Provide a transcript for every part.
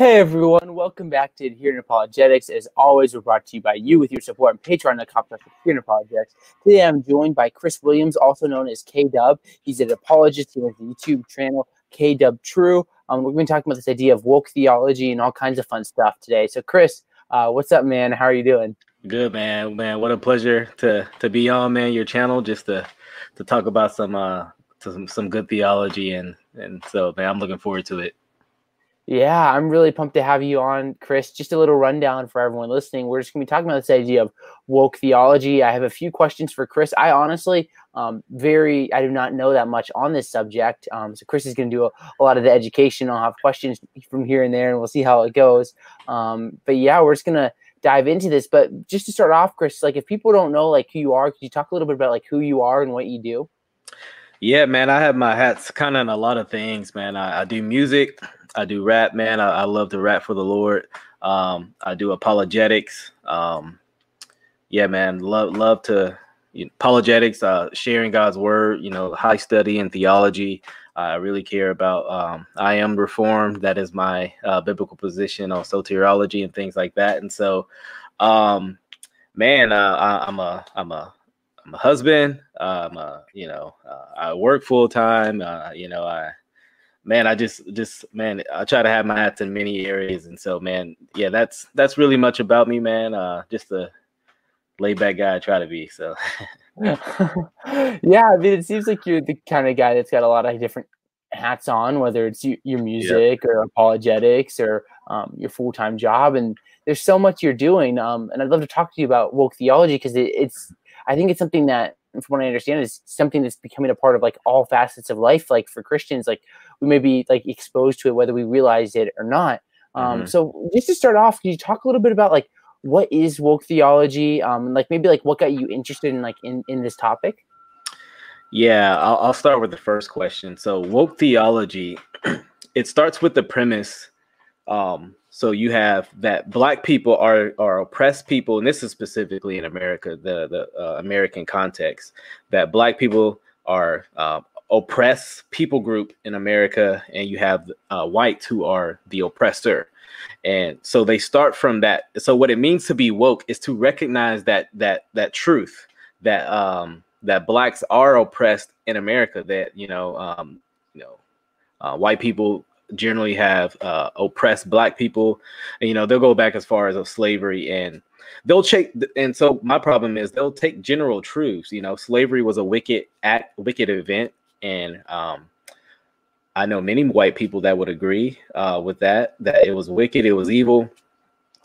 Hey everyone, welcome back to Adherent Apologetics. As always, we're brought to you by you with your support on Patreon.com slash Adherent Apologetics. Today I'm joined by Chris Williams, also known as K-Dub. He's an apologist. He has a YouTube channel, K-Dub True. Um, we've been talking about this idea of woke theology and all kinds of fun stuff today. So Chris, uh, what's up, man? How are you doing? Good, man. Man, what a pleasure to to be on, man, your channel, just to to talk about some uh some, some good theology and and so man, I'm looking forward to it. Yeah, I'm really pumped to have you on, Chris. Just a little rundown for everyone listening. We're just going to be talking about this idea of woke theology. I have a few questions for Chris. I honestly, um, very, I do not know that much on this subject. Um, so Chris is going to do a, a, lot of the education. I'll have questions from here and there, and we'll see how it goes. Um, but yeah, we're just going to dive into this. But just to start off, Chris, like if people don't know like who you are, could you talk a little bit about like who you are and what you do? Yeah, man, I have my hats kind of in a lot of things, man. I, I do music, I do rap, man. I, I, love to rap for the Lord. Um, I do apologetics. Um, yeah, man, love love to you know, apologetics, uh, sharing God's word. You know, high study in theology. I really care about. Um, I am reformed. That is my uh, biblical position on soteriology and things like that. And so, um, man, uh, I, I'm a I'm a I'm a husband. Uh, you know, uh, I work full time. Uh, you know, I, man, I just, just, man, I try to have my hats in many areas, and so, man, yeah, that's that's really much about me, man. Uh, just a laid back guy I try to be. So, yeah, I mean, it seems like you're the kind of guy that's got a lot of different hats on, whether it's your music or apologetics or um, your full time job, and there's so much you're doing. Um, and I'd love to talk to you about woke theology because it, it's I think it's something that, from what I understand, is something that's becoming a part of like all facets of life. Like for Christians, like we may be like exposed to it whether we realize it or not. Um, mm-hmm. So just to start off, can you talk a little bit about like what is woke theology? Um, like maybe like what got you interested in like in in this topic? Yeah, I'll, I'll start with the first question. So woke theology, it starts with the premise um, so you have that black people are are oppressed people, and this is specifically in America, the the uh, American context, that black people are uh, oppressed people group in America, and you have uh, whites who are the oppressor. And so they start from that. So what it means to be woke is to recognize that that that truth that um, that blacks are oppressed in America. That you know um, you know uh, white people generally have uh, oppressed black people. And, you know, they'll go back as far as of slavery and they'll take. And so my problem is they'll take general truths. You know, slavery was a wicked act, wicked event, and um, I know many white people that would agree uh, with that. That it was wicked, it was evil.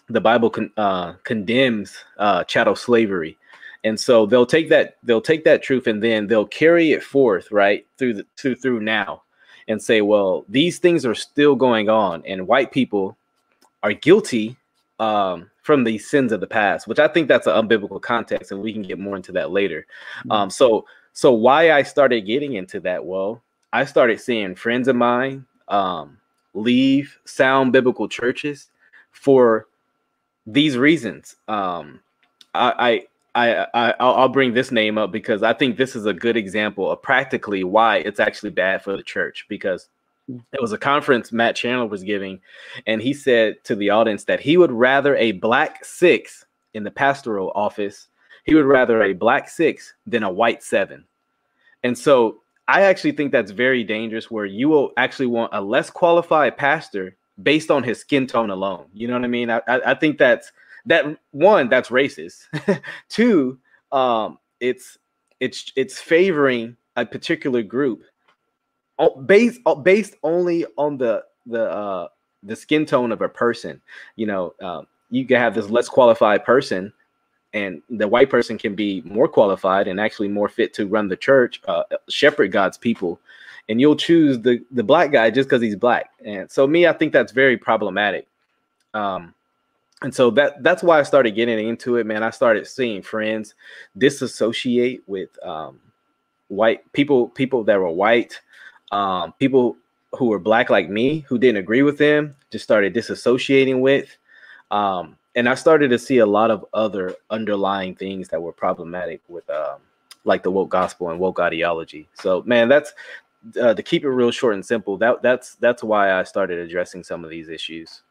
The Bible con- uh, condemns uh, chattel slavery, and so they'll take that they'll take that truth and then they'll carry it forth right through the to through now and say, well, these things are still going on, and white people are guilty um, from the sins of the past, which I think that's an unbiblical context, and we can get more into that later. Mm-hmm. Um, so, so why I started getting into that? Well, I started seeing friends of mine um, leave sound biblical churches for these reasons. Um, I, I, I I'll bring this name up because I think this is a good example of practically why it's actually bad for the church because it was a conference Matt Chandler was giving, and he said to the audience that he would rather a black six in the pastoral office, he would rather a black six than a white seven. And so I actually think that's very dangerous where you will actually want a less qualified pastor based on his skin tone alone. You know what I mean? I, I, I think that's that one that's racist two um it's it's it's favoring a particular group based based only on the the uh the skin tone of a person you know um, you can have this less qualified person and the white person can be more qualified and actually more fit to run the church uh, shepherd god's people and you'll choose the the black guy just because he's black and so me i think that's very problematic um and so that that's why I started getting into it, man. I started seeing friends disassociate with um, white people, people that were white, um, people who were black like me, who didn't agree with them, just started disassociating with. Um, and I started to see a lot of other underlying things that were problematic with, um, like the woke gospel and woke ideology. So, man, that's uh, to keep it real short and simple. That that's that's why I started addressing some of these issues.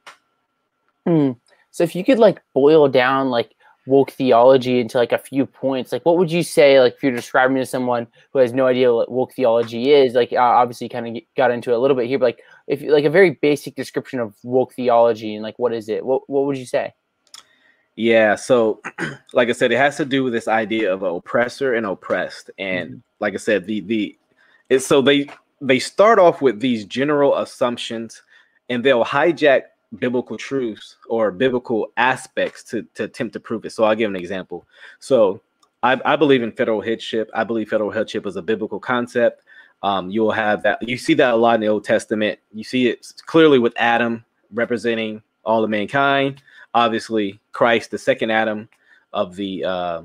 Hmm. So if you could like boil down like woke theology into like a few points, like what would you say? Like if you're describing to someone who has no idea what woke theology is, like uh, obviously kind of got into it a little bit here, but like if like a very basic description of woke theology and like what is it? What what would you say? Yeah, so like I said, it has to do with this idea of oppressor and oppressed, and mm-hmm. like I said, the the it's so they they start off with these general assumptions, and they'll hijack biblical truths or biblical aspects to, to attempt to prove it. So I'll give an example. So I, I believe in federal headship. I believe federal headship is a biblical concept. Um, you'll have that. You see that a lot in the Old Testament. You see it clearly with Adam representing all of mankind. Obviously, Christ, the second Adam of the uh,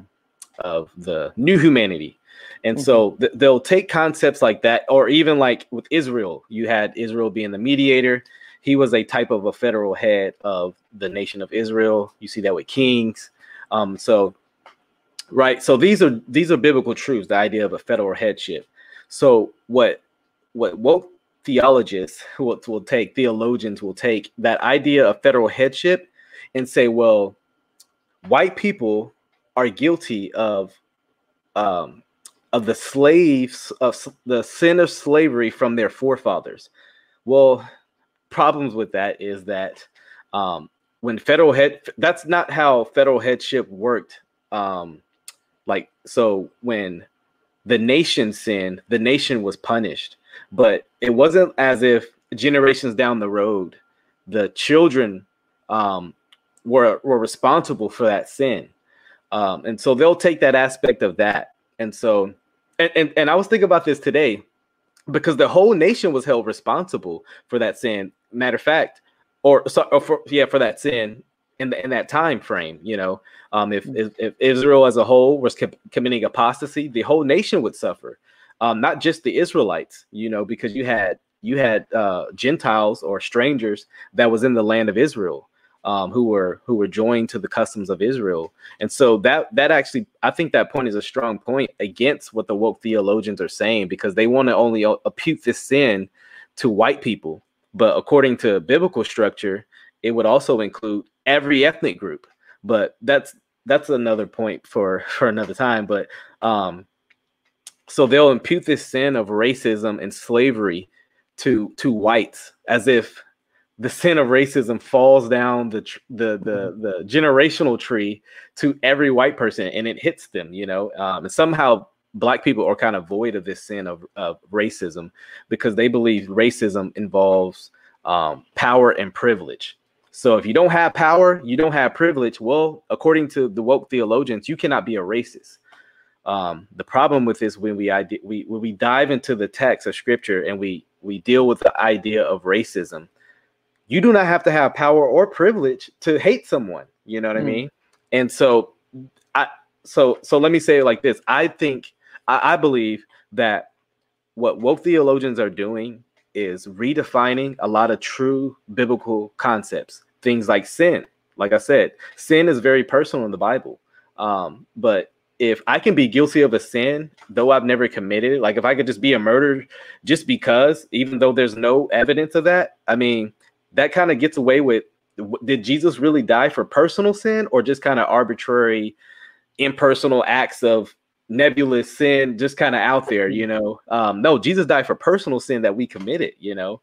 of the new humanity. And mm-hmm. so th- they'll take concepts like that, or even like with Israel, you had Israel being the mediator he was a type of a federal head of the nation of Israel. You see that with kings. Um, so right, so these are these are biblical truths, the idea of a federal headship. So what what woke theologists will, will take, theologians will take that idea of federal headship and say, well, white people are guilty of um, of the slaves of the sin of slavery from their forefathers. Well, problems with that is that um, when federal head, that's not how federal headship worked. Um, like, so when the nation sinned, the nation was punished, but it wasn't as if generations down the road, the children um, were were responsible for that sin. Um, and so they'll take that aspect of that. And so, and, and, and I was thinking about this today because the whole nation was held responsible for that sin. Matter of fact, or, so, or for yeah, for that sin in the, in that time frame. You know, um, if, if, if Israel as a whole was co- committing apostasy, the whole nation would suffer, um, not just the Israelites. You know, because you had you had uh, Gentiles or strangers that was in the land of Israel um, who were who were joined to the customs of Israel. And so that that actually, I think that point is a strong point against what the woke theologians are saying because they want to only impute this sin to white people, but according to biblical structure, it would also include every ethnic group. But that's that's another point for for another time. But um, so they'll impute this sin of racism and slavery to to whites as if the sin of racism falls down the the the, mm-hmm. the generational tree to every white person and it hits them you know um, and somehow black people are kind of void of this sin of, of racism because they believe racism involves um, power and privilege so if you don't have power you don't have privilege well according to the woke theologians you cannot be a racist um, the problem with this when we, we when we dive into the text of scripture and we we deal with the idea of racism you do not have to have power or privilege to hate someone. You know what mm. I mean? And so I so so let me say it like this. I think I, I believe that what woke theologians are doing is redefining a lot of true biblical concepts. Things like sin. Like I said, sin is very personal in the Bible. Um, but if I can be guilty of a sin, though I've never committed it, like if I could just be a murderer just because, even though there's no evidence of that, I mean, that kind of gets away with did Jesus really die for personal sin or just kind of arbitrary impersonal acts of nebulous sin just kind of out there, you know? Um, no, Jesus died for personal sin that we committed, you know?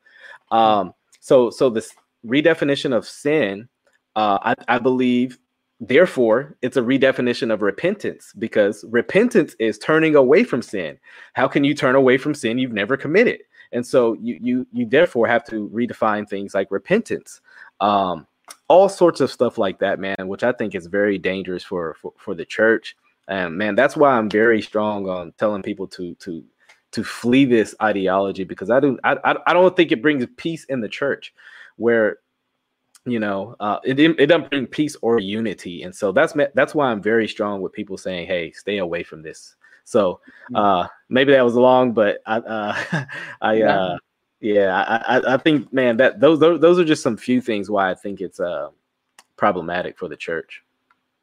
Um, so, so this redefinition of sin, uh, I, I believe, therefore, it's a redefinition of repentance because repentance is turning away from sin. How can you turn away from sin you've never committed? And so you you you therefore have to redefine things like repentance um all sorts of stuff like that man which i think is very dangerous for for, for the church. And man that's why i'm very strong on telling people to to to flee this ideology because i do i i don't think it brings peace in the church where you know uh, it, it doesn't bring peace or unity. And so that's that's why i'm very strong with people saying hey stay away from this so mm. uh, maybe that was long, but I, uh, I, uh, yeah, I, I think, man, that those, those, those are just some few things why I think it's uh, problematic for the church.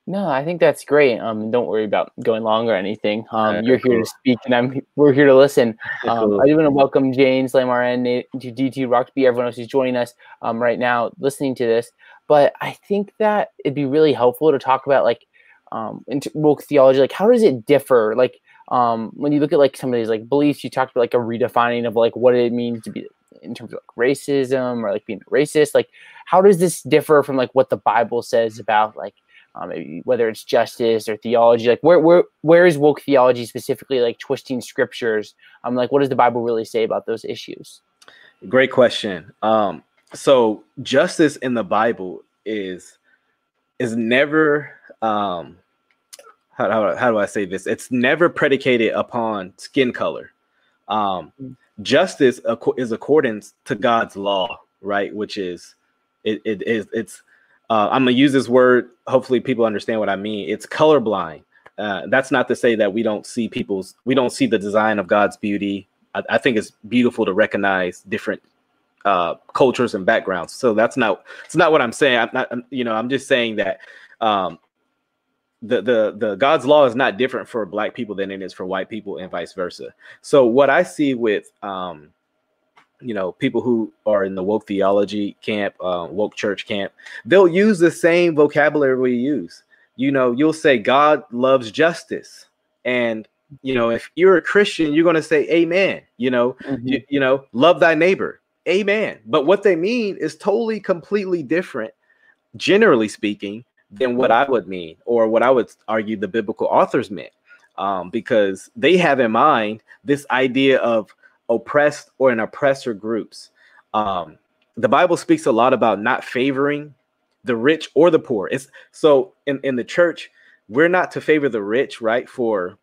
No, I think that's great. Um, don't worry about going long or anything. Um, you're here to speak, and I'm we're here to listen. Um, cool. I do want to welcome James, Lamar, and to DT Rock to be everyone else who's joining us um, right now, listening to this. but I think that it'd be really helpful to talk about like um, woke theology. Like, how does it differ? Like, um, when you look at like some of these like beliefs, you talked about like a redefining of like what it means to be in terms of like racism or like being racist. Like, how does this differ from like what the Bible says about like um, whether it's justice or theology? Like, where where where is woke theology specifically like twisting scriptures? Um, like, what does the Bible really say about those issues? Great question. Um, so justice in the Bible is is never um how, how, how do I say this? It's never predicated upon skin color. Um, mm. justice is accordance to God's law, right? Which is it, it is it's uh, I'm gonna use this word. Hopefully, people understand what I mean. It's colorblind. Uh, that's not to say that we don't see people's we don't see the design of God's beauty. I, I think it's beautiful to recognize different uh, cultures and backgrounds. So that's not it's not what I'm saying. I'm not I'm, you know I'm just saying that um, the the the God's law is not different for black people than it is for white people and vice versa. So what I see with um, you know people who are in the woke theology camp, uh, woke church camp, they'll use the same vocabulary we use. You know, you'll say God loves justice, and you know if you're a Christian, you're going to say Amen. You know, mm-hmm. you, you know, love thy neighbor amen. But what they mean is totally, completely different, generally speaking, than what I would mean or what I would argue the biblical authors meant. Um, because they have in mind this idea of oppressed or an oppressor groups. Um, the Bible speaks a lot about not favoring the rich or the poor. It's so in, in the church, we're not to favor the rich, right? For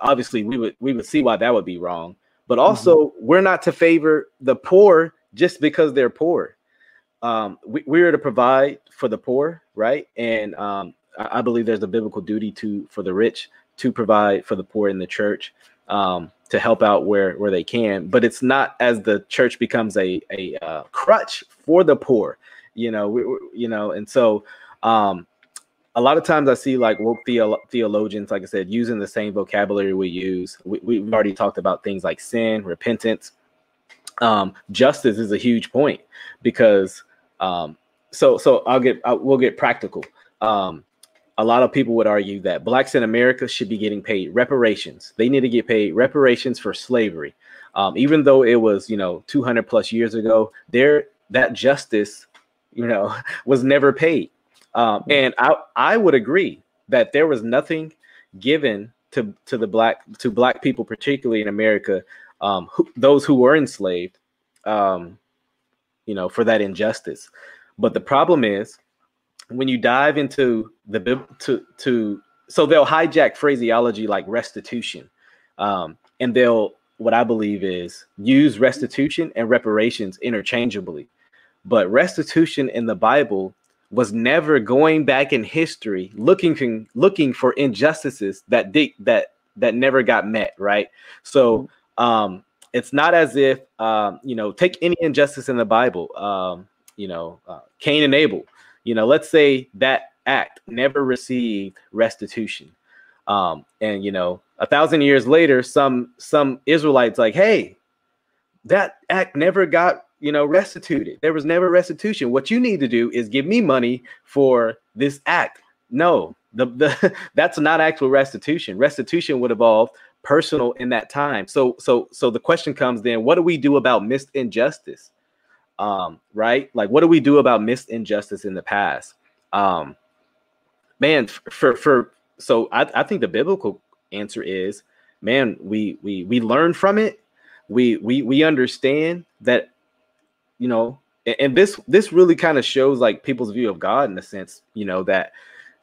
obviously we would we would see why that would be wrong but also mm-hmm. we're not to favor the poor just because they're poor. Um, we, we are to provide for the poor, right? And um, I, I, believe there's a biblical duty to for the rich to provide for the poor in the church um, to help out where where they can. But it's not as the church becomes a a uh, crutch for the poor, you know. We, we, you know, and so um, a lot of times I see like woke theologians, like I said, using the same vocabulary we use. We, have already talked about things like sin, repentance. Um, justice is a huge point because um, so so I'll get I'll, we'll get practical. Um, a lot of people would argue that blacks in America should be getting paid reparations. They need to get paid reparations for slavery, um, even though it was you know 200 plus years ago. There that justice, you know, was never paid um, mm-hmm. and I I would agree that there was nothing given to to the black to black people, particularly in America, um, who, those who were enslaved, um, you know, for that injustice. But the problem is when you dive into the to to so they'll hijack phraseology like restitution, um, and they'll what I believe is use restitution and reparations interchangeably. But restitution in the Bible was never going back in history looking for, looking for injustices that did that that never got met right so mm-hmm. Um it's not as if um you know take any injustice in the bible um you know uh, cain and abel you know let's say that act never received restitution um and you know a thousand years later some some israelites like hey that act never got you know, restituted. There was never restitution. What you need to do is give me money for this act. No, the, the that's not actual restitution. Restitution would involve personal in that time. So so so the question comes then, what do we do about missed injustice? Um, right? Like what do we do about missed injustice in the past? Um, man, for for so I, I think the biblical answer is, man, we we we learn from it. We we we understand that you know, and, and this this really kind of shows like people's view of God in a sense, you know, that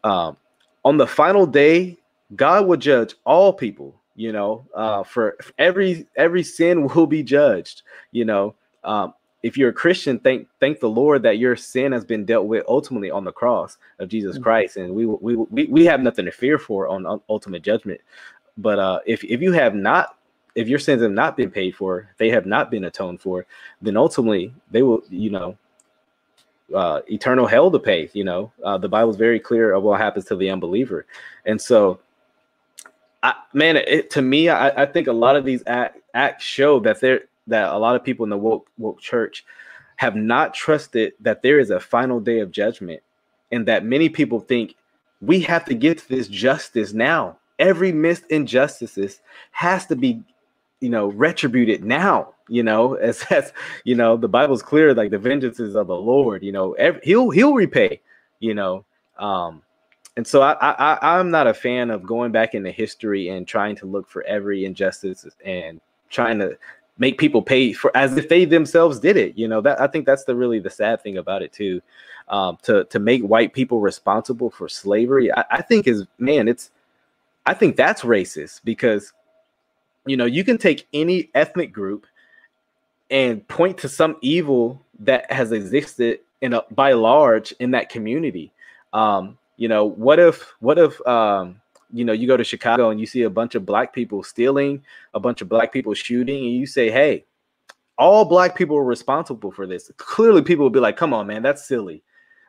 um, on the final day, God will judge all people. You know, uh, for every every sin will be judged. You know, um, if you're a Christian, thank thank the Lord that your sin has been dealt with ultimately on the cross of Jesus mm-hmm. Christ, and we, we we we have nothing to fear for on, ultimate judgment. But uh, if if you have not if your sins have not been paid for, they have not been atoned for, then ultimately they will, you know, uh, eternal hell to pay. You know, uh, the Bible is very clear of what happens to the unbeliever, and so, I, man, it, to me, I, I, think a lot of these act, acts show that there that a lot of people in the woke woke church have not trusted that there is a final day of judgment and that many people think we have to get to this justice now. Every missed injustices has to be, you know, retributed now. You know, as as you know, the Bible's clear, like the vengeances of the Lord. You know, every, he'll he'll repay. You know, um, and so I, I I'm not a fan of going back into history and trying to look for every injustice and trying to make people pay for as if they themselves did it. You know that I think that's the really the sad thing about it too. Um, to to make white people responsible for slavery, I, I think is man, it's I think that's racist because you know you can take any ethnic group and point to some evil that has existed in a, by large in that community. Um, you know, what if what if um, you know you go to Chicago and you see a bunch of black people stealing, a bunch of black people shooting, and you say, "Hey, all black people are responsible for this." Clearly, people would be like, "Come on, man, that's silly."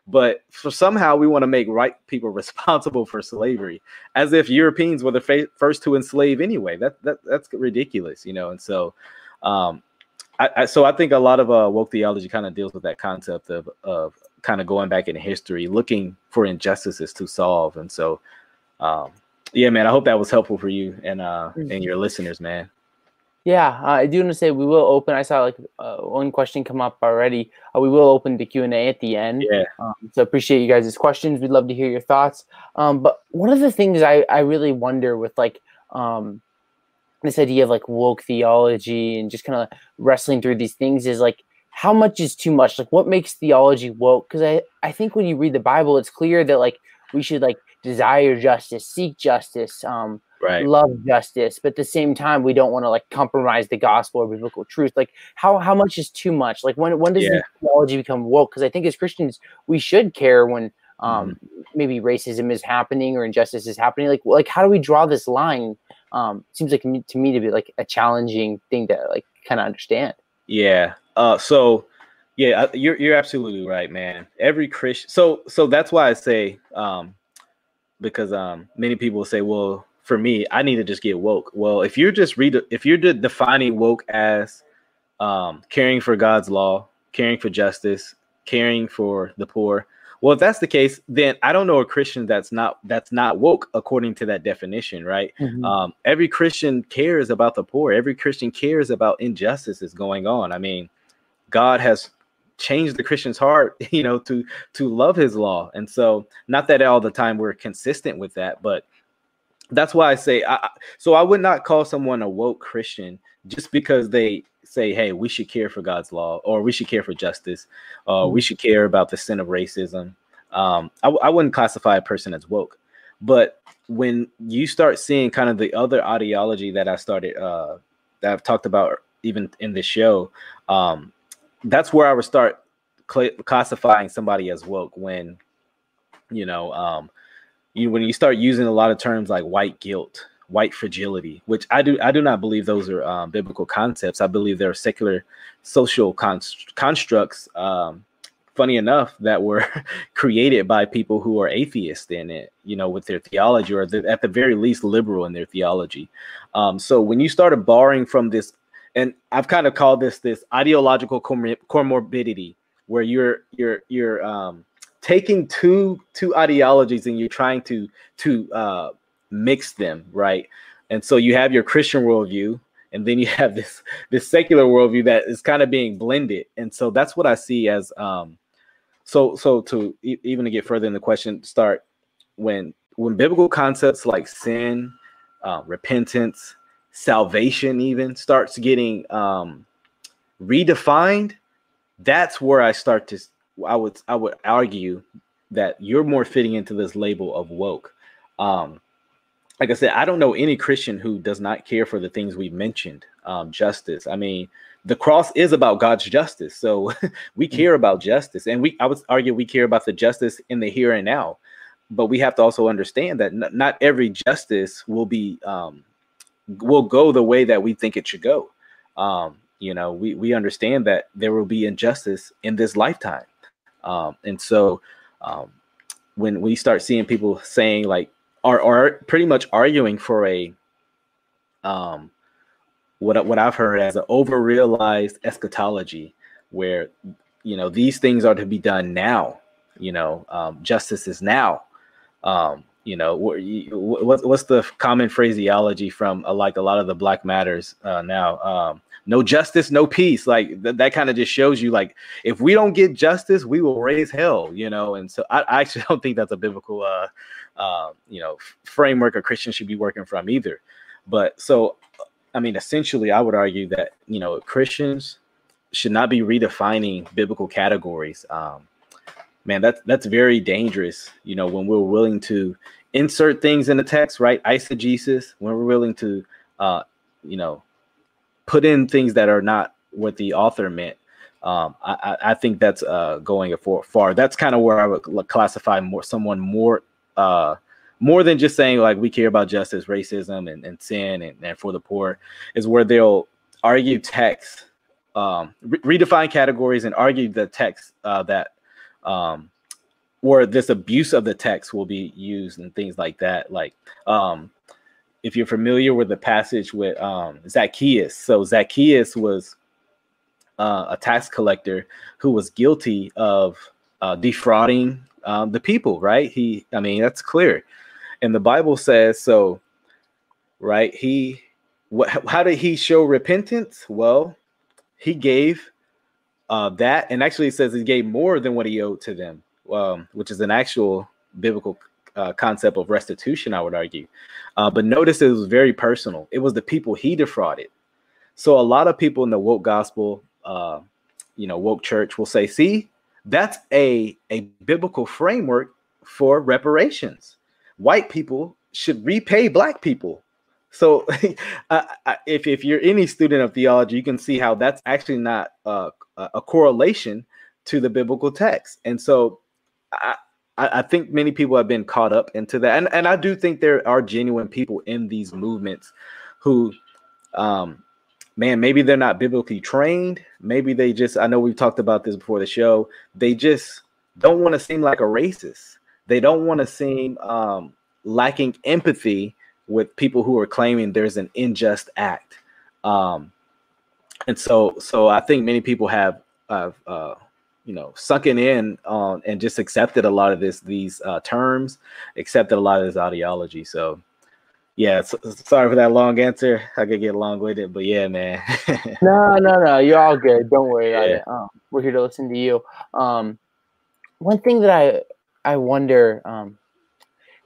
But for somehow we want to make white people responsible for slavery, as if Europeans were the fa- first to enslave anyway. That that that's ridiculous, you know. And so, um, I, I, so I think a lot of uh, woke theology kind of deals with that concept of of kind of going back in history, looking for injustices to solve. And so, um, yeah, man, I hope that was helpful for you and uh mm-hmm. and your listeners, man. Yeah, uh, I do want to say we will open. I saw like uh, one question come up already. Uh, we will open the Q and A at the end. Yeah. Um, so appreciate you guys' questions. We'd love to hear your thoughts. Um, but one of the things I I really wonder with like um this idea of like woke theology and just kind of wrestling through these things is like how much is too much? Like what makes theology woke? Because I I think when you read the Bible, it's clear that like we should like desire justice, seek justice, um, right. love justice, but at the same time, we don't want to like compromise the gospel or biblical truth. Like how how much is too much? Like when when does yeah. theology become woke? Because I think as Christians, we should care when um, mm-hmm. maybe racism is happening or injustice is happening. Like like how do we draw this line? Um, seems like to me to be like a challenging thing to like kind of understand. Yeah. Uh, so yeah, you're you're absolutely right, man. Every Christian. So so that's why I say um, because um, many people say, well, for me, I need to just get woke. Well, if you're just read, if you're defining woke as um, caring for God's law, caring for justice, caring for the poor, well, if that's the case, then I don't know a Christian that's not that's not woke according to that definition, right? Mm-hmm. Um, every Christian cares about the poor. Every Christian cares about injustices going on. I mean, God has changed the Christian's heart, you know, to to love his law. And so not that all the time we're consistent with that, but that's why I say I, so I would not call someone a woke Christian just because they say, hey, we should care for God's law or we should care for justice, or we mm-hmm. should care about the sin of racism. Um, I, I wouldn't classify a person as woke. But when you start seeing kind of the other ideology that I started uh, that I've talked about even in the show, um, that's where I would start cl- classifying somebody as woke when, you know, um, you when you start using a lot of terms like white guilt, white fragility, which I do I do not believe those are um, biblical concepts. I believe they're secular social const- constructs. Um, funny enough, that were created by people who are atheists in it, you know, with their theology, or the, at the very least liberal in their theology. Um, so when you started borrowing from this and I've kind of called this this ideological comorbidity, where you're you're you're um, taking two two ideologies and you're trying to to uh, mix them, right? And so you have your Christian worldview, and then you have this this secular worldview that is kind of being blended. And so that's what I see as um, so so to e- even to get further in the question, start when when biblical concepts like sin, uh, repentance, salvation even starts getting um, redefined, that's where I start to I would I would argue that you're more fitting into this label of woke. Um, like I said, I don't know any Christian who does not care for the things we've mentioned. Um, justice. I mean, the cross is about God's justice, so we care about justice, and we I would argue we care about the justice in the here and now. But we have to also understand that n- not every justice will be um, will go the way that we think it should go. Um, you know, we we understand that there will be injustice in this lifetime, um, and so um, when we start seeing people saying like are are pretty much arguing for a um what what I've heard as an overrealized eschatology where you know these things are to be done now you know um, justice is now um, you know what, what's the common phraseology from uh, like a lot of the black matters uh, now? Um, no justice no peace. Like th- that kind of just shows you like if we don't get justice we will raise hell you know? And so i, I actually don't think that's a biblical uh, uh, you know framework a christian should be working from either. But so i mean essentially i would argue that you know christians should not be redefining biblical categories. Um, man, that's that's very dangerous. You know, when we're willing to insert things in the text, right? Eisegesis, when we're willing to, uh, you know, put in things that are not what the author meant. Um, I, I think that's uh, going far. That's kind of where I would classify more someone more uh, more than just saying like we care about justice, racism, and, and sin, and, and for the poor, is where they'll argue text, um, re- redefine categories, and argue the text uh, that um, where this abuse of the text will be used and things like that. Like, um, if you're familiar with the passage with um, Zacchaeus, so Zacchaeus was uh, a tax collector who was guilty of uh, defrauding um, the people, right? He, I mean, that's clear. And the Bible says so, right? He, what, how did he show repentance? Well, he gave uh, that, and actually, it says he gave more than what he owed to them, um, which is an actual biblical uh, concept of restitution, I would argue. Uh, but notice it was very personal. It was the people he defrauded. So a lot of people in the woke gospel, uh, you know, woke church will say, "See, that's a a biblical framework for reparations. White people should repay black people." So, uh, if if you're any student of theology, you can see how that's actually not uh, a correlation to the biblical text. And so I, I think many people have been caught up into that. And, and I do think there are genuine people in these movements who, um, man, maybe they're not biblically trained. Maybe they just, I know we've talked about this before the show, they just don't want to seem like a racist. They don't want to seem um, lacking empathy with people who are claiming there's an unjust act. Um, and so so I think many people have have uh, you know sunken in on and just accepted a lot of this these uh, terms, accepted a lot of this ideology. So yeah, so, sorry for that long answer. I could get long with it, but yeah, man. no, no, no, you're all good. Don't worry about yeah. it. Um, we're here to listen to you. Um, one thing that I I wonder um,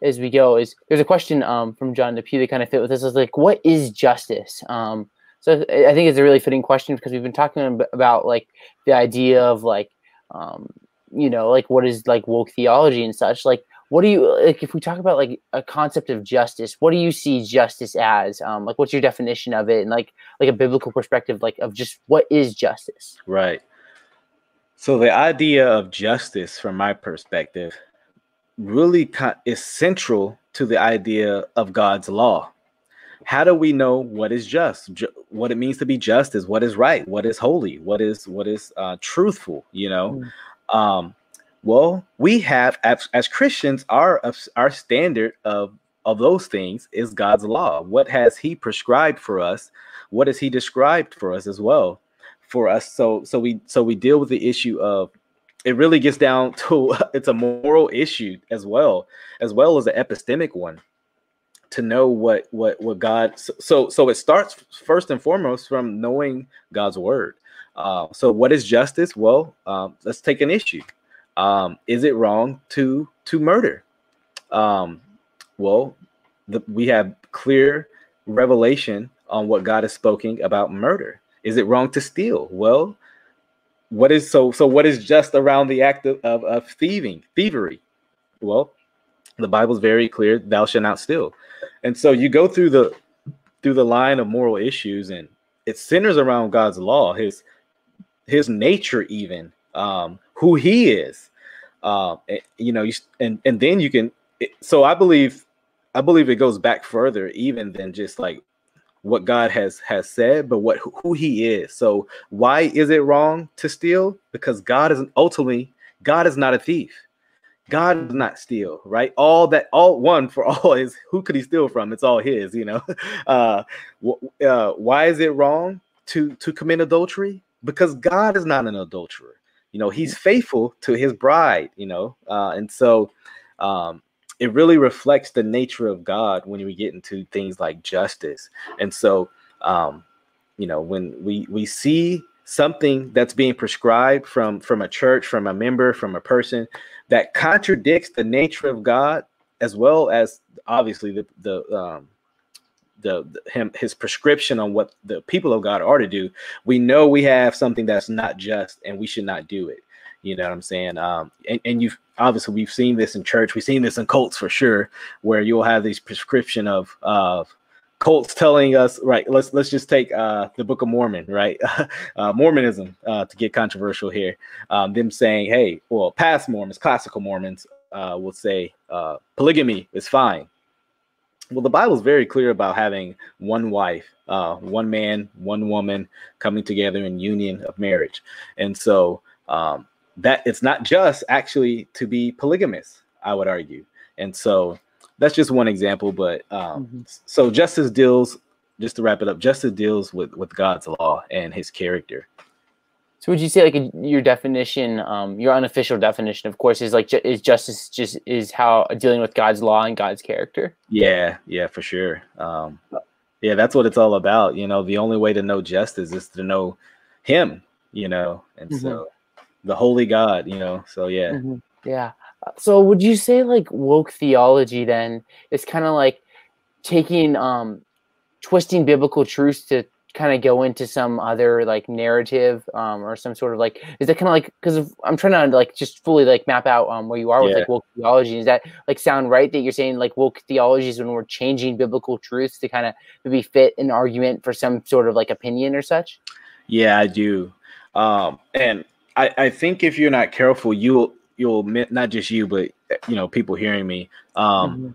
as we go is there's a question um, from John DePew that kind of fit with this. Is like, what is justice? Um, so I think it's a really fitting question because we've been talking about like the idea of like, um, you know, like what is like woke theology and such. Like, what do you like if we talk about like a concept of justice? What do you see justice as? Um, like, what's your definition of it, and like like a biblical perspective, like of just what is justice? Right. So the idea of justice, from my perspective, really is central to the idea of God's law. How do we know what is just? Ju- what it means to be just is what is right what is holy what is what is uh, truthful you know? Mm. um, well we have as, as christians our our standard of of those things is god's law. What has he prescribed for us? What has he described for us as well for us? So so we so we deal with the issue of it really gets down to it's a moral issue as well as well as an epistemic one to know what what what God so so it starts first and foremost from knowing God's word. Uh, so what is justice? Well, um, let's take an issue. Um, is it wrong to to murder? Um, well, the, we have clear revelation on what God has spoken about murder. Is it wrong to steal? Well, what is so so what is just around the act of, of, of thieving, thievery? Well, the Bible's very clear, thou shalt not steal. And so you go through the through the line of moral issues and it centers around God's law, his his nature even, um, who he is. Uh, you know, you, and and then you can it, so I believe I believe it goes back further even than just like what God has has said, but what who he is. So why is it wrong to steal? Because God is ultimately God is not a thief. God does not steal, right? All that, all one for all is who could he steal from? It's all his, you know. Uh, uh, why is it wrong to to commit adultery? Because God is not an adulterer. You know, he's faithful to his bride. You know, uh, and so um, it really reflects the nature of God when we get into things like justice. And so, um, you know, when we we see something that's being prescribed from from a church, from a member, from a person that contradicts the nature of God, as well as obviously the the um, the, the, him his prescription on what the people of God are to do, we know we have something that's not just and we should not do it. You know what I'm saying? Um, and, and you've obviously we've seen this in church, we've seen this in cults for sure, where you'll have these prescription of of cults telling us, right? Let's let's just take uh, the Book of Mormon, right? uh, Mormonism uh, to get controversial here. Um, them saying, hey, well, past Mormons, classical Mormons uh, will say uh, polygamy is fine. Well, the Bible is very clear about having one wife, uh, one man, one woman coming together in union of marriage, and so um, that it's not just actually to be polygamous, I would argue. And so that's just one example. But um, mm-hmm. so justice deals, just to wrap it up, justice deals with with God's law and His character. So would you say like a, your definition, um, your unofficial definition, of course, is like ju- is justice just is how dealing with God's law and God's character? Yeah, yeah, for sure. Um, yeah, that's what it's all about. You know, the only way to know justice is to know Him. You know, and mm-hmm. so the holy God, you know. So yeah. Mm-hmm. Yeah. So would you say like woke theology then is kind of like taking um twisting biblical truths to kind of go into some other like narrative um or some sort of like is that kind of like because I'm trying to like just fully like map out um where you are with yeah. like woke theology is that like sound right that you're saying like woke theology is when we're changing biblical truths to kind of maybe fit an argument for some sort of like opinion or such yeah I do um and I, I think if you're not careful, you'll you'll not just you, but you know people hearing me. Um, mm-hmm.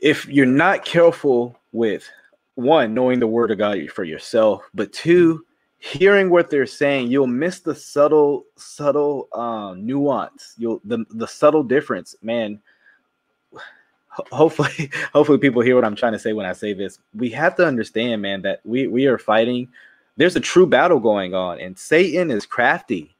If you're not careful with one knowing the word of God for yourself, but two hearing what they're saying, you'll miss the subtle subtle um, nuance. You'll the the subtle difference, man. Hopefully, hopefully people hear what I'm trying to say when I say this. We have to understand, man, that we we are fighting. There's a true battle going on, and Satan is crafty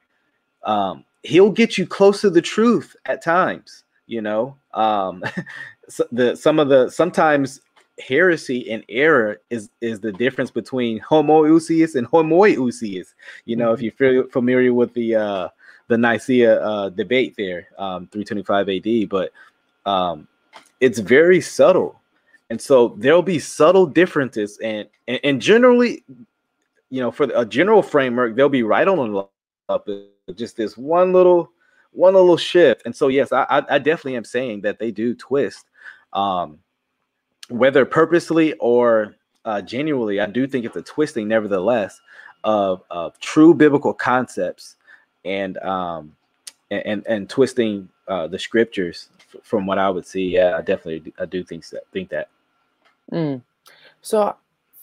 um, he'll get you close to the truth at times. You know, um, the some of the sometimes heresy and error is is the difference between homoousios and homoiousios. You know, mm-hmm. if you're familiar with the uh, the Nicaea uh, debate there, um, 325 AD, but um, it's very subtle, and so there'll be subtle differences, and and, and generally, you know, for a general framework, they'll be right on the up just this one little one little shift. And so yes, I, I definitely am saying that they do twist, um, whether purposely or uh, genuinely. I do think it's a twisting, nevertheless, of, of true biblical concepts and um, and and, and twisting uh, the scriptures from what I would see. Yeah, I definitely I do think that think that. Mm. So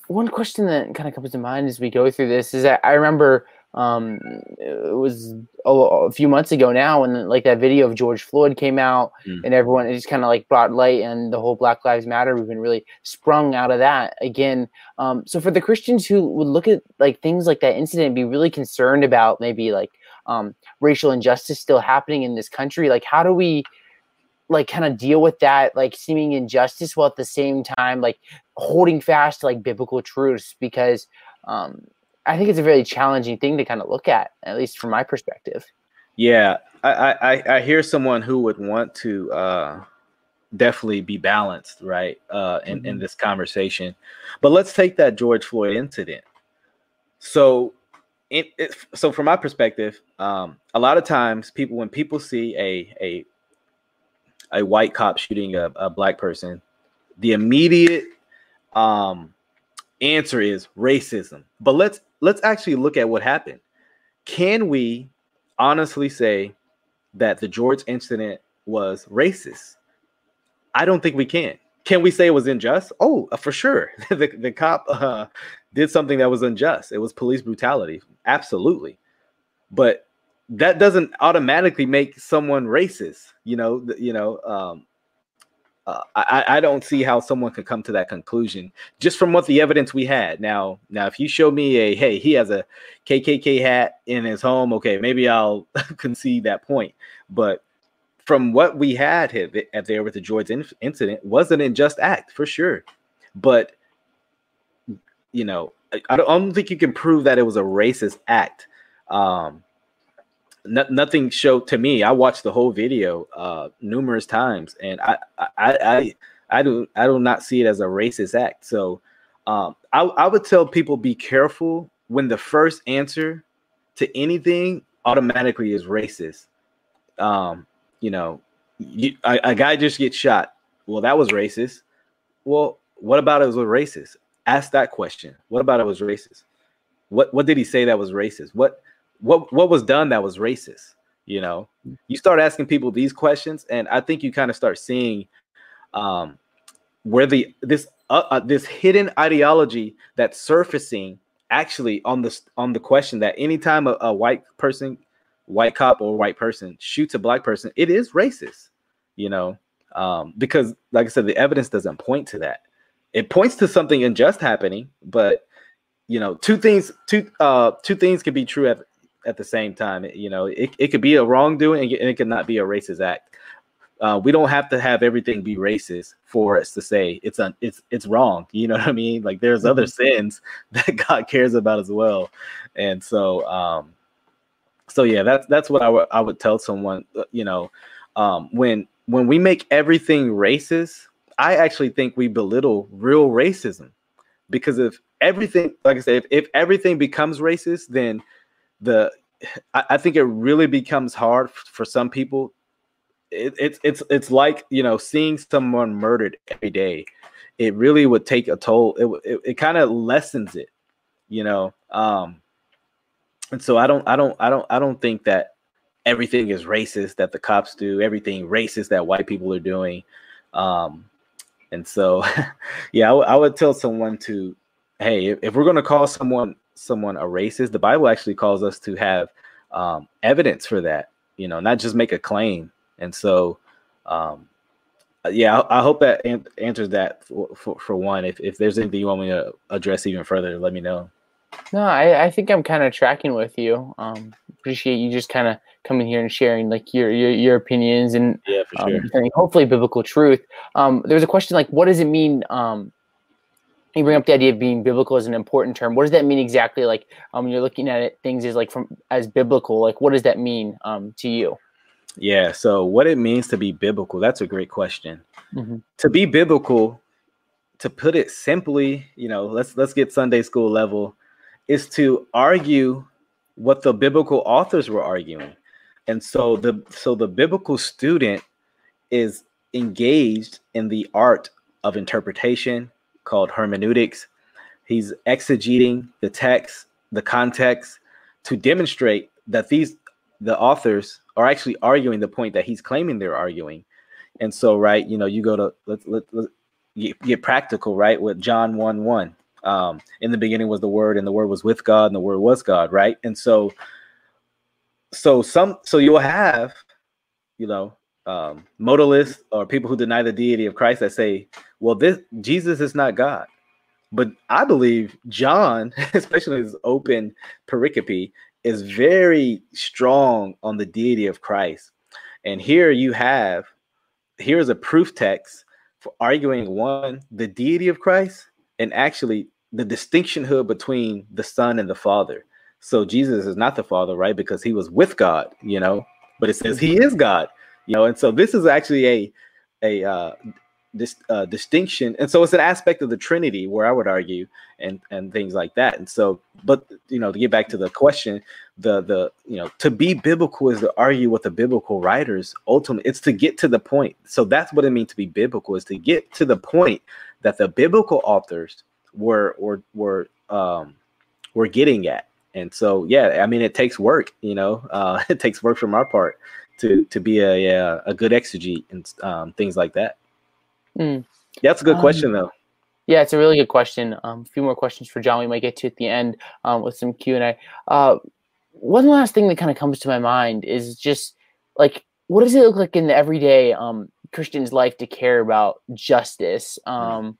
one question that kind of comes to mind as we go through this is that I remember um it was a, a, few months ago now when like that video of george floyd came out mm. and everyone it just kind of like brought light and the whole black lives matter movement really sprung out of that again um so for the christians who would look at like things like that incident and be really concerned about maybe like um racial injustice still happening in this country like how do we like kind of deal with that like seeming injustice while at the same time like holding fast to like biblical truths because um I think it's a very challenging thing to kind of look at, at least from my perspective. Yeah, I I, I hear someone who would want to uh, definitely be balanced, right, uh, in mm-hmm. in this conversation. But let's take that George Floyd incident. So, it, it, so from my perspective, um, a lot of times people when people see a a a white cop shooting a, a black person, the immediate um, answer is racism. But let's let's actually look at what happened. Can we honestly say that the George incident was racist? I don't think we can. Can we say it was unjust? Oh, uh, for sure. the, the cop uh, did something that was unjust. It was police brutality. Absolutely. But that doesn't automatically make someone racist. You know, you know, um, uh, I, I don't see how someone could come to that conclusion just from what the evidence we had. Now, now, if you show me a hey, he has a KKK hat in his home, okay, maybe I'll concede that point. But from what we had at there with the George incident, was an unjust act for sure. But you know, I, I don't think you can prove that it was a racist act. Um, no, nothing showed to me. I watched the whole video uh, numerous times, and I, I, I, I do, I do not see it as a racist act. So, um, I, I would tell people be careful when the first answer to anything automatically is racist. Um, you know, you, a, a guy just gets shot. Well, that was racist. Well, what about it was racist? Ask that question. What about it was racist? What what did he say that was racist? What what what was done that was racist? You know, you start asking people these questions, and I think you kind of start seeing um, where the this uh, uh, this hidden ideology that's surfacing actually on the on the question that anytime a, a white person, white cop or white person shoots a black person, it is racist. You know, um, because like I said, the evidence doesn't point to that. It points to something unjust happening, but you know, two things two uh two things can be true at at the same time. You know, it, it could be a wrongdoing and it could not be a racist act. Uh, we don't have to have everything be racist for us to say it's un, it's it's wrong. You know what I mean? Like there's other mm-hmm. sins that God cares about as well, and so um, so yeah, that's that's what I would I would tell someone. Uh, you know, um, when when we make everything racist, I actually think we belittle real racism because if everything, like I said, if, if everything becomes racist, then the I, I think it really becomes hard for some people. It, it's it's it's like you know seeing someone murdered every day. It really would take a toll. It it, it kind of lessens it, you know. Um, and so I don't I don't I don't I don't think that everything is racist that the cops do. Everything racist that white people are doing. Um, and so, yeah, I, w- I would tell someone to, hey, if, we're going to call someone someone a racist, the Bible actually calls us to have um, evidence for that, you know, not just make a claim. And so, um, uh, yeah, I, I hope that an- answers that for, for, for, one. If, if there's anything you want me to address even further, let me know. No, I, I think I'm kind of tracking with you. Um, appreciate you just kind of coming here and sharing like your your, your opinions and yeah, for um, sure. hopefully biblical truth. Um, there's a question like, what does it mean um, you bring up the idea of being biblical as an important term. What does that mean exactly? Like, um, you're looking at it, things as like from as biblical. Like, what does that mean um, to you? Yeah. So, what it means to be biblical? That's a great question. Mm-hmm. To be biblical, to put it simply, you know, let's let's get Sunday school level, is to argue what the biblical authors were arguing, and so the so the biblical student is engaged in the art of interpretation called hermeneutics. He's exegeting the text, the context, to demonstrate that these the authors are actually arguing the point that he's claiming they're arguing. And so, right, you know, you go to let's let, let get, get practical, right? With John 1 1. Um, in the beginning was the word, and the word was with God, and the word was God, right? And so so some so you'll have, you know, um, modalists or people who deny the deity of Christ that say, well, this Jesus is not God. But I believe John, especially his open pericope, is very strong on the deity of Christ. And here you have, here's a proof text for arguing one, the deity of Christ, and actually the distinction hood between the Son and the Father. So Jesus is not the Father, right? Because he was with God, you know, but it says he is God you know and so this is actually a a uh, this uh, distinction. And so it's an aspect of the trinity where i would argue and and things like that. And so but you know to get back to the question the the you know to be biblical is to argue with the biblical writers ultimately. It's to get to the point. So that's what it means to be biblical is to get to the point that the biblical authors were or were um were getting at. And so yeah i mean it takes work you know uh it takes work from our part to to be a a, a good exegete and um, things like that. Mm. That's a good um, question though. Yeah, it's a really good question. Um, a few more questions for John we might get to at the end um, with some Q and A. Uh, one last thing that kind of comes to my mind is just like what does it look like in the everyday um, Christians life to care about justice. Um,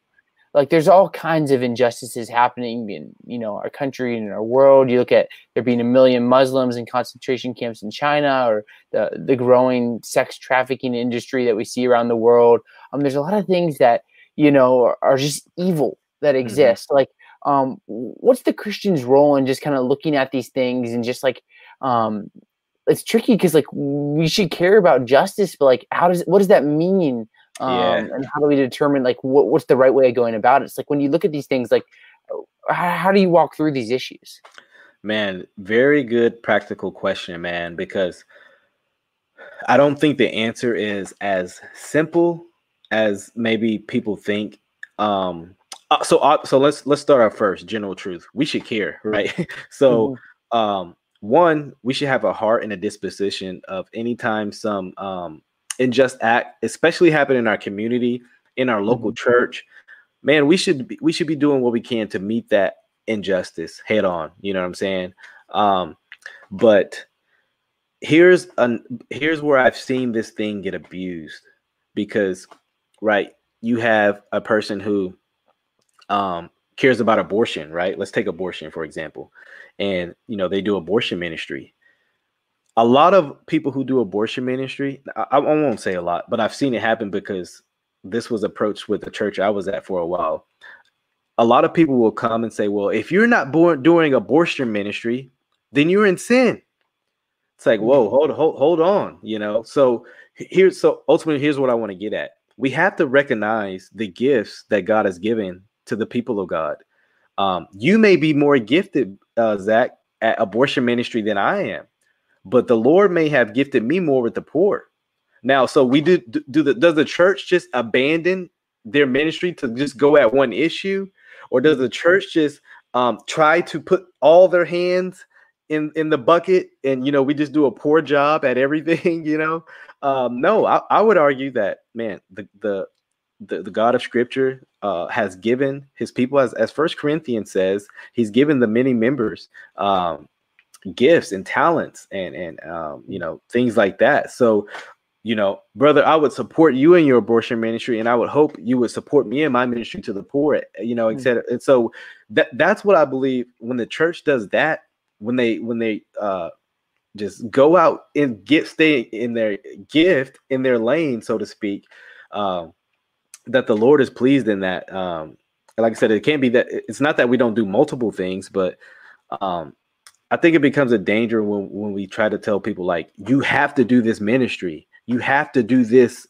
like there's all kinds of injustices happening in you know our country and in our world. You look at there being a million Muslims in concentration camps in China, or the the growing sex trafficking industry that we see around the world. Um, there's a lot of things that you know are, are just evil that mm-hmm. exist. Mm-hmm. Like, um, what's the Christian's role in just kind of looking at these things and just like um, it's tricky because like we should care about justice, but like how does what does that mean? Um, yeah. and how do we determine like what, what's the right way of going about it? It's like when you look at these things, like how, how do you walk through these issues? Man, very good practical question, man, because I don't think the answer is as simple as maybe people think. Um, uh, so uh, so let's let's start our first general truth. We should care, right? so mm-hmm. um, one, we should have a heart and a disposition of anytime some um, unjust act, especially happen in our community, in our local mm-hmm. church, man, we should be, we should be doing what we can to meet that injustice head on. You know what I'm saying? Um, but here's an here's where I've seen this thing get abused because, right, you have a person who um, cares about abortion, right? Let's take abortion for example, and you know they do abortion ministry. A lot of people who do abortion ministry, I, I won't say a lot, but I've seen it happen because this was approached with the church I was at for a while. A lot of people will come and say, "Well, if you're not born doing abortion ministry, then you're in sin." It's like, whoa, mm-hmm. hold, hold, hold on, you know. So here's so ultimately, here's what I want to get at. We have to recognize the gifts that God has given to the people of God. Um, you may be more gifted, uh, Zach, at abortion ministry than I am, but the Lord may have gifted me more with the poor. Now, so we do do the does the church just abandon their ministry to just go at one issue, or does the church just um, try to put all their hands in in the bucket and you know we just do a poor job at everything you know um no i, I would argue that man the the the, the God of Scripture uh, has given His people, as as First Corinthians says, He's given the many members um, gifts and talents and and um, you know things like that. So, you know, brother, I would support you in your abortion ministry, and I would hope you would support me in my ministry to the poor. You know, etc. Mm-hmm. And so that that's what I believe. When the church does that, when they when they uh, just go out and get stay in their gift in their lane, so to speak. Um, that the Lord is pleased in that. Um, like I said, it can't be that it's not that we don't do multiple things, but um, I think it becomes a danger when when we try to tell people like you have to do this ministry, you have to do this.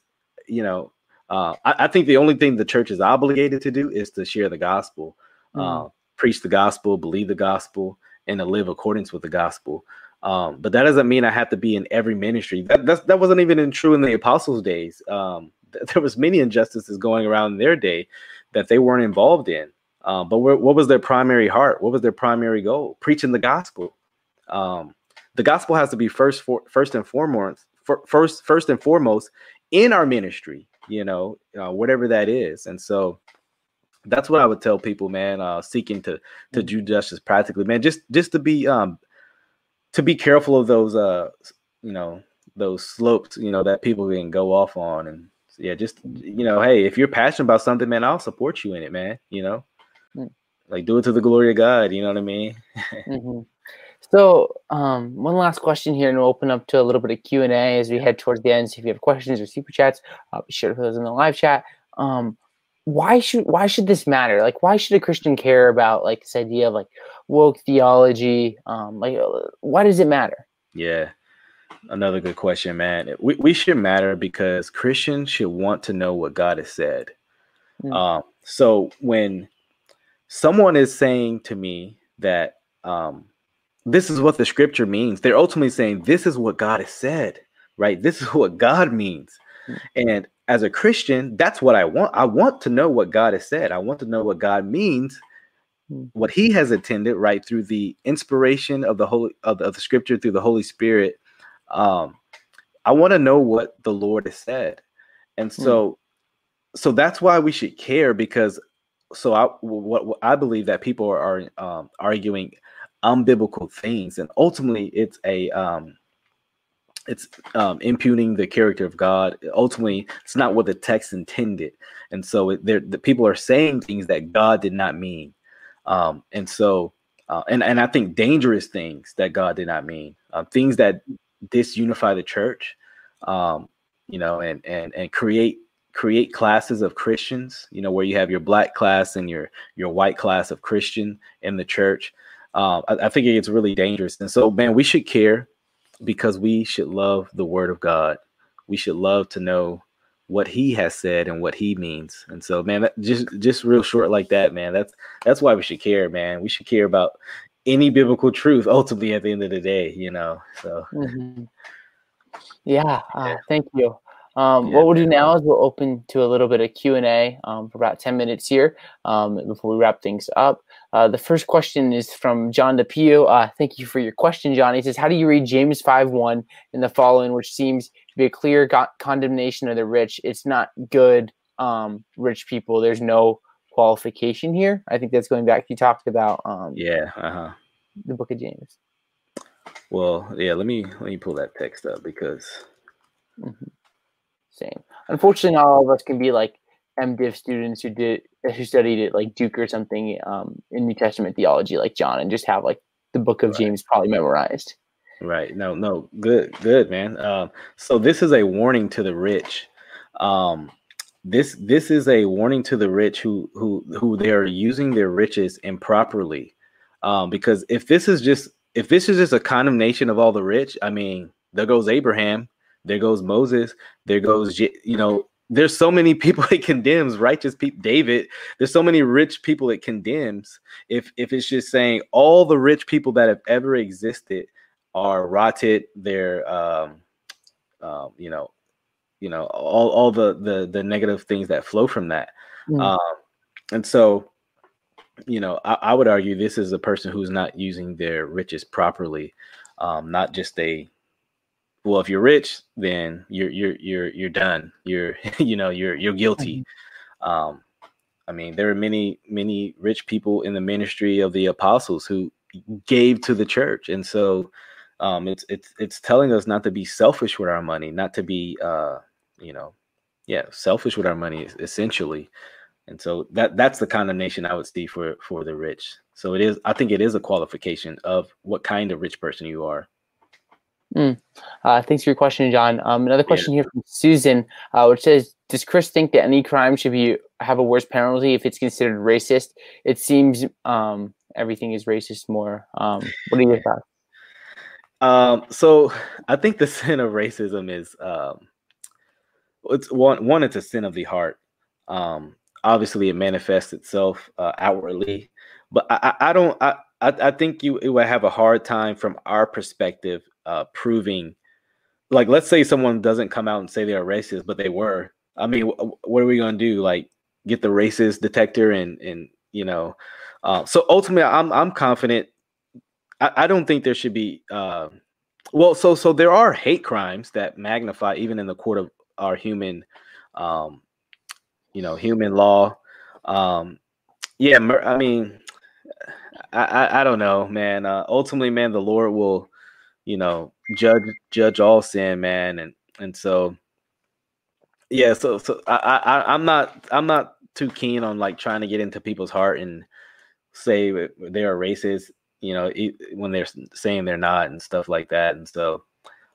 You know, uh, I, I, think the only thing the church is obligated to do is to share the gospel, mm. uh, preach the gospel, believe the gospel, and to live accordance with the gospel. Um, but that doesn't mean I have to be in every ministry. That that wasn't even true in the apostles' days. Um, there was many injustices going around in their day that they weren't involved in. Um, but what was their primary heart? What was their primary goal? Preaching the gospel. Um, the gospel has to be first, for, first and foremost, for, first, first and foremost in our ministry. You know, uh, whatever that is, and so that's what I would tell people, man. Uh, seeking to to do justice practically, man. Just just to be um to be careful of those uh you know those slopes you know that people can go off on and yeah, just you know, hey, if you're passionate about something, man, I'll support you in it, man. You know, mm. like do it to the glory of God. You know what I mean? mm-hmm. So, um, one last question here, and we'll open up to a little bit of Q and A as we head towards the end. So, if you have questions or super chats, uh, be sure to put those in the live chat. Um, why should why should this matter? Like, why should a Christian care about like this idea of like woke theology? Um, like, uh, why does it matter? Yeah, another good question, man. We, we should matter because Christians should want to know what God has said. Mm. Um, so when someone is saying to me that um, this is what the scripture means, they're ultimately saying this is what God has said, right? This is what God means. Mm. And as a Christian, that's what I want. I want to know what God has said. I want to know what God means hmm. what he has attended right through the inspiration of the holy of the, of the, scripture through the holy spirit um, I want to know what the Lord has said. And hmm. so, mm. so that's why we should care because so I what, what I believe that people are, are um, arguing unbiblical things, and ultimately it's a um, it's um, impugning the character of God. Ultimately, it's not what the text intended, and so it, the people are saying things that God did not mean, um, and so uh, and and I think dangerous things that God did not mean, uh, things that disunify the church, um, you know, and and and create create classes of Christians, you know, where you have your black class and your your white class of Christian in the church. Um, I, I think it gets really dangerous, and so man, we should care because we should love the word of God. We should love to know what he has said and what he means. And so, man, that, just just real short like that, man. That's that's why we should care, man. We should care about any biblical truth ultimately at the end of the day, you know. So, mm-hmm. yeah, uh, thank you. Um, yeah. What we'll do now is we'll open to a little bit of Q and A um, for about ten minutes here um, before we wrap things up. Uh, the first question is from John DePio. Uh, thank you for your question, John. He says, "How do you read James five one in the following, which seems to be a clear go- condemnation of the rich? It's not good, um, rich people. There's no qualification here. I think that's going back. You talked about, um, yeah, uh-huh. the Book of James. Well, yeah. Let me let me pull that text up because." Mm-hmm same. Unfortunately, not all of us can be like MDiv students who did who studied at like Duke or something um, in New Testament theology, like John, and just have like the Book of right. James probably memorized. Right. No. No. Good. Good, man. Um, so this is a warning to the rich. Um, this this is a warning to the rich who who who they are using their riches improperly. Um, because if this is just if this is just a condemnation of all the rich, I mean, there goes Abraham there goes Moses. There goes, you know, there's so many people it condemns, righteous people, David. There's so many rich people it condemns. If if it's just saying all the rich people that have ever existed are rotted, they're um, um, you know, you know, all all the the the negative things that flow from that. Mm. Um, and so, you know, I, I, would argue this is a person who's not using their riches properly, um, not just a well if you're rich then you're you're you're you're done. You're you know you're you're guilty. Mm-hmm. um i mean there are many many rich people in the ministry of the apostles who gave to the church. And so um it's it's it's telling us not to be selfish with our money not to be uh you know yeah selfish with our money essentially. And so that that's the condemnation i would see for for the rich. So it is i think it is a qualification of what kind of rich person you are Mm. Uh, thanks for your question, John. Um, another question yeah. here from Susan, uh, which says, "Does Chris think that any crime should be have a worse penalty if it's considered racist? It seems um, everything is racist more. Um, what are your thoughts?" Um, so I think the sin of racism is um, it's one one it's a sin of the heart. Um, obviously, it manifests itself uh, outwardly, but I, I, don't. I, I, I think you it would have a hard time from our perspective uh, proving like let's say someone doesn't come out and say they're racist but they were. I mean what are we going to do? Like get the racist detector and and you know uh, so ultimately i'm i'm confident I, I don't think there should be uh, well so so there are hate crimes that magnify even in the court of our human um you know human law. Um yeah i mean I, I, I don't know, man. Uh, ultimately, man, the Lord will you know, judge judge all sin, man, and and so yeah, so so I, I I'm not I'm not too keen on like trying to get into people's heart and say they're racist, you know, when they're saying they're not and stuff like that, and so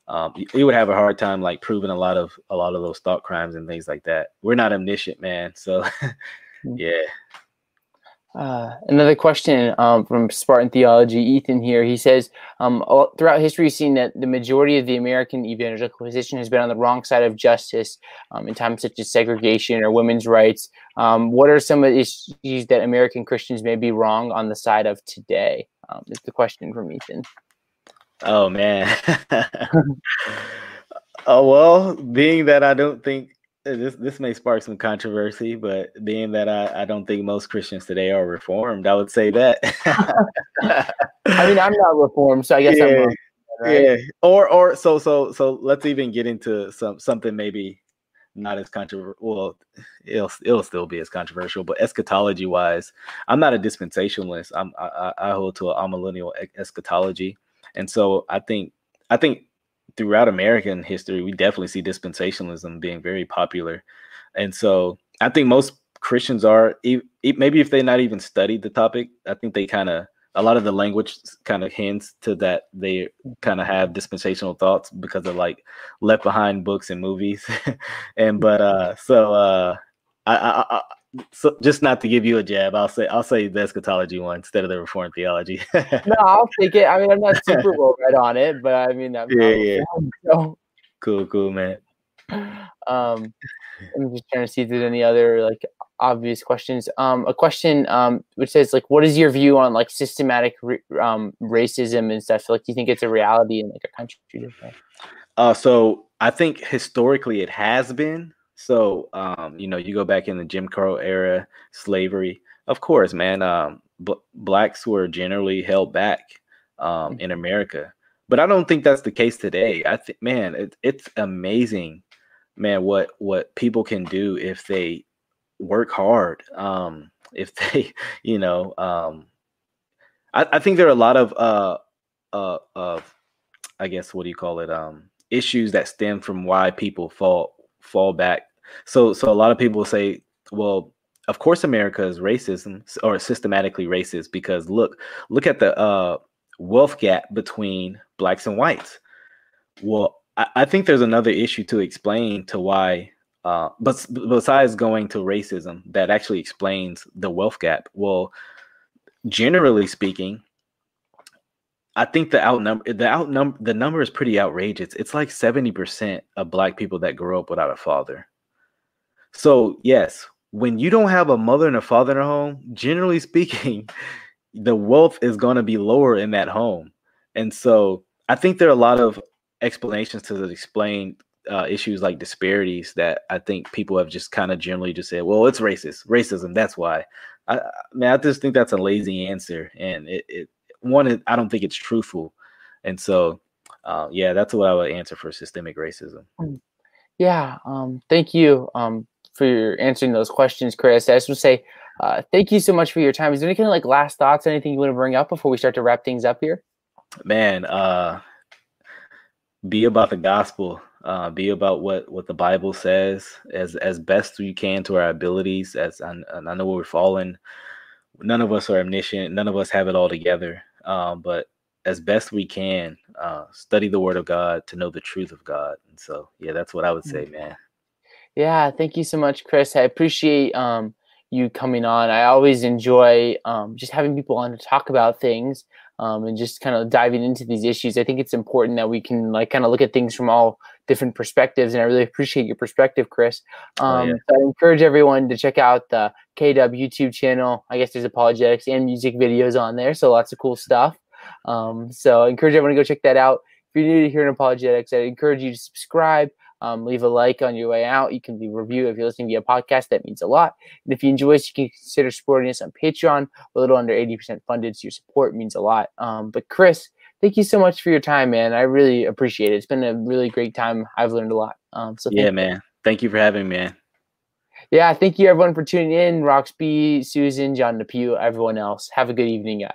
um, you would have a hard time like proving a lot of a lot of those thought crimes and things like that. We're not omniscient, man. So mm. yeah, uh, another question um, from Spartan Theology, Ethan here. He says, um, all, throughout history, we've seen that the majority of the American evangelical position has been on the wrong side of justice um, in times such as segregation or women's rights. Um, what are some of the issues that American Christians may be wrong on the side of today? Um, is the question from Ethan. Oh, man. oh, well, being that I don't think this this may spark some controversy, but being that I, I don't think most Christians today are reformed, I would say that. I mean, I'm not reformed, so I guess yeah, I'm wrong, right? Yeah. Or or so so so let's even get into some something maybe not as controversial. Well, it'll it'll still be as controversial, but eschatology wise, I'm not a dispensationalist. I'm I, I hold to amillennial eschatology, and so I think I think throughout American history, we definitely see dispensationalism being very popular, and so I think most Christians are maybe if they not even studied the topic, I think they kind of a lot of the language kind of hints to that they kind of have dispensational thoughts because of like left behind books and movies. And but uh so uh I, I, I so just not to give you a jab, I'll say I'll say the eschatology one instead of the reformed theology. no, I'll take it. I mean, I'm not super well read on it, but I mean, I'm yeah, yeah. so. Cool, cool, man. Um, I'm just trying to see if there's any other like obvious questions. Um, a question um, which says like, what is your view on like systematic re- um, racism and stuff? Like, do you think it's a reality in like a country? Uh, so I think historically it has been. So um, you know, you go back in the Jim Crow era, slavery. Of course, man. Um, blacks were generally held back um, in America, but I don't think that's the case today. I think, man, it, it's amazing, man, what what people can do if they work hard. Um, if they, you know, um, I, I think there are a lot of uh, uh, of, I guess, what do you call it? Um, issues that stem from why people fall fall back. So, so a lot of people say, well, of course, America is racism or systematically racist because look, look at the uh, wealth gap between blacks and whites. Well, I, I think there's another issue to explain to why uh, but besides going to racism, that actually explains the wealth gap. Well, generally speaking, I think the outnumber the outnumber the number is pretty outrageous. It's like 70% of black people that grow up without a father. So, yes, when you don't have a mother and a father in a home, generally speaking, the wealth is going to be lower in that home. And so, I think there are a lot of explanations to explain uh, issues like disparities that I think people have just kind of generally just said, well, it's racist, racism. That's why. I, I mean, I just think that's a lazy answer, and it, it one, I don't think it's truthful, and so uh, yeah, that's what I would answer for systemic racism. Mm. Yeah, um, thank you um, for your answering those questions, Chris. I just want to say uh, thank you so much for your time. Is there any kind of like last thoughts, anything you want to bring up before we start to wrap things up here? Man, uh, be about the gospel uh, be about what what the Bible says as as best we can to our abilities. As I, I know we're fallen, none of us are omniscient, none of us have it all together. Um, but as best we can, uh, study the Word of God to know the truth of God. And so, yeah, that's what I would say, mm. man. Yeah, thank you so much, Chris. I appreciate um, you coming on. I always enjoy um, just having people on to talk about things um, and just kind of diving into these issues. I think it's important that we can like kind of look at things from all different perspectives, and I really appreciate your perspective, Chris. Um, oh, yeah. So I encourage everyone to check out the KW YouTube channel. I guess there's apologetics and music videos on there, so lots of cool stuff. Um, so I encourage everyone to go check that out. If you're new to hearing apologetics, I encourage you to subscribe. Um, leave a like on your way out. You can leave a review if you're listening via podcast. That means a lot. And if you enjoy us, you can consider supporting us on Patreon. a little under 80% funded, so your support means a lot. Um, but Chris, thank you so much for your time, man. I really appreciate it. It's been a really great time. I've learned a lot. Um, so yeah, man. Thank you for having me, man. Yeah, thank you everyone for tuning in. Roxby, Susan, John Depew, everyone else. Have a good evening, guys.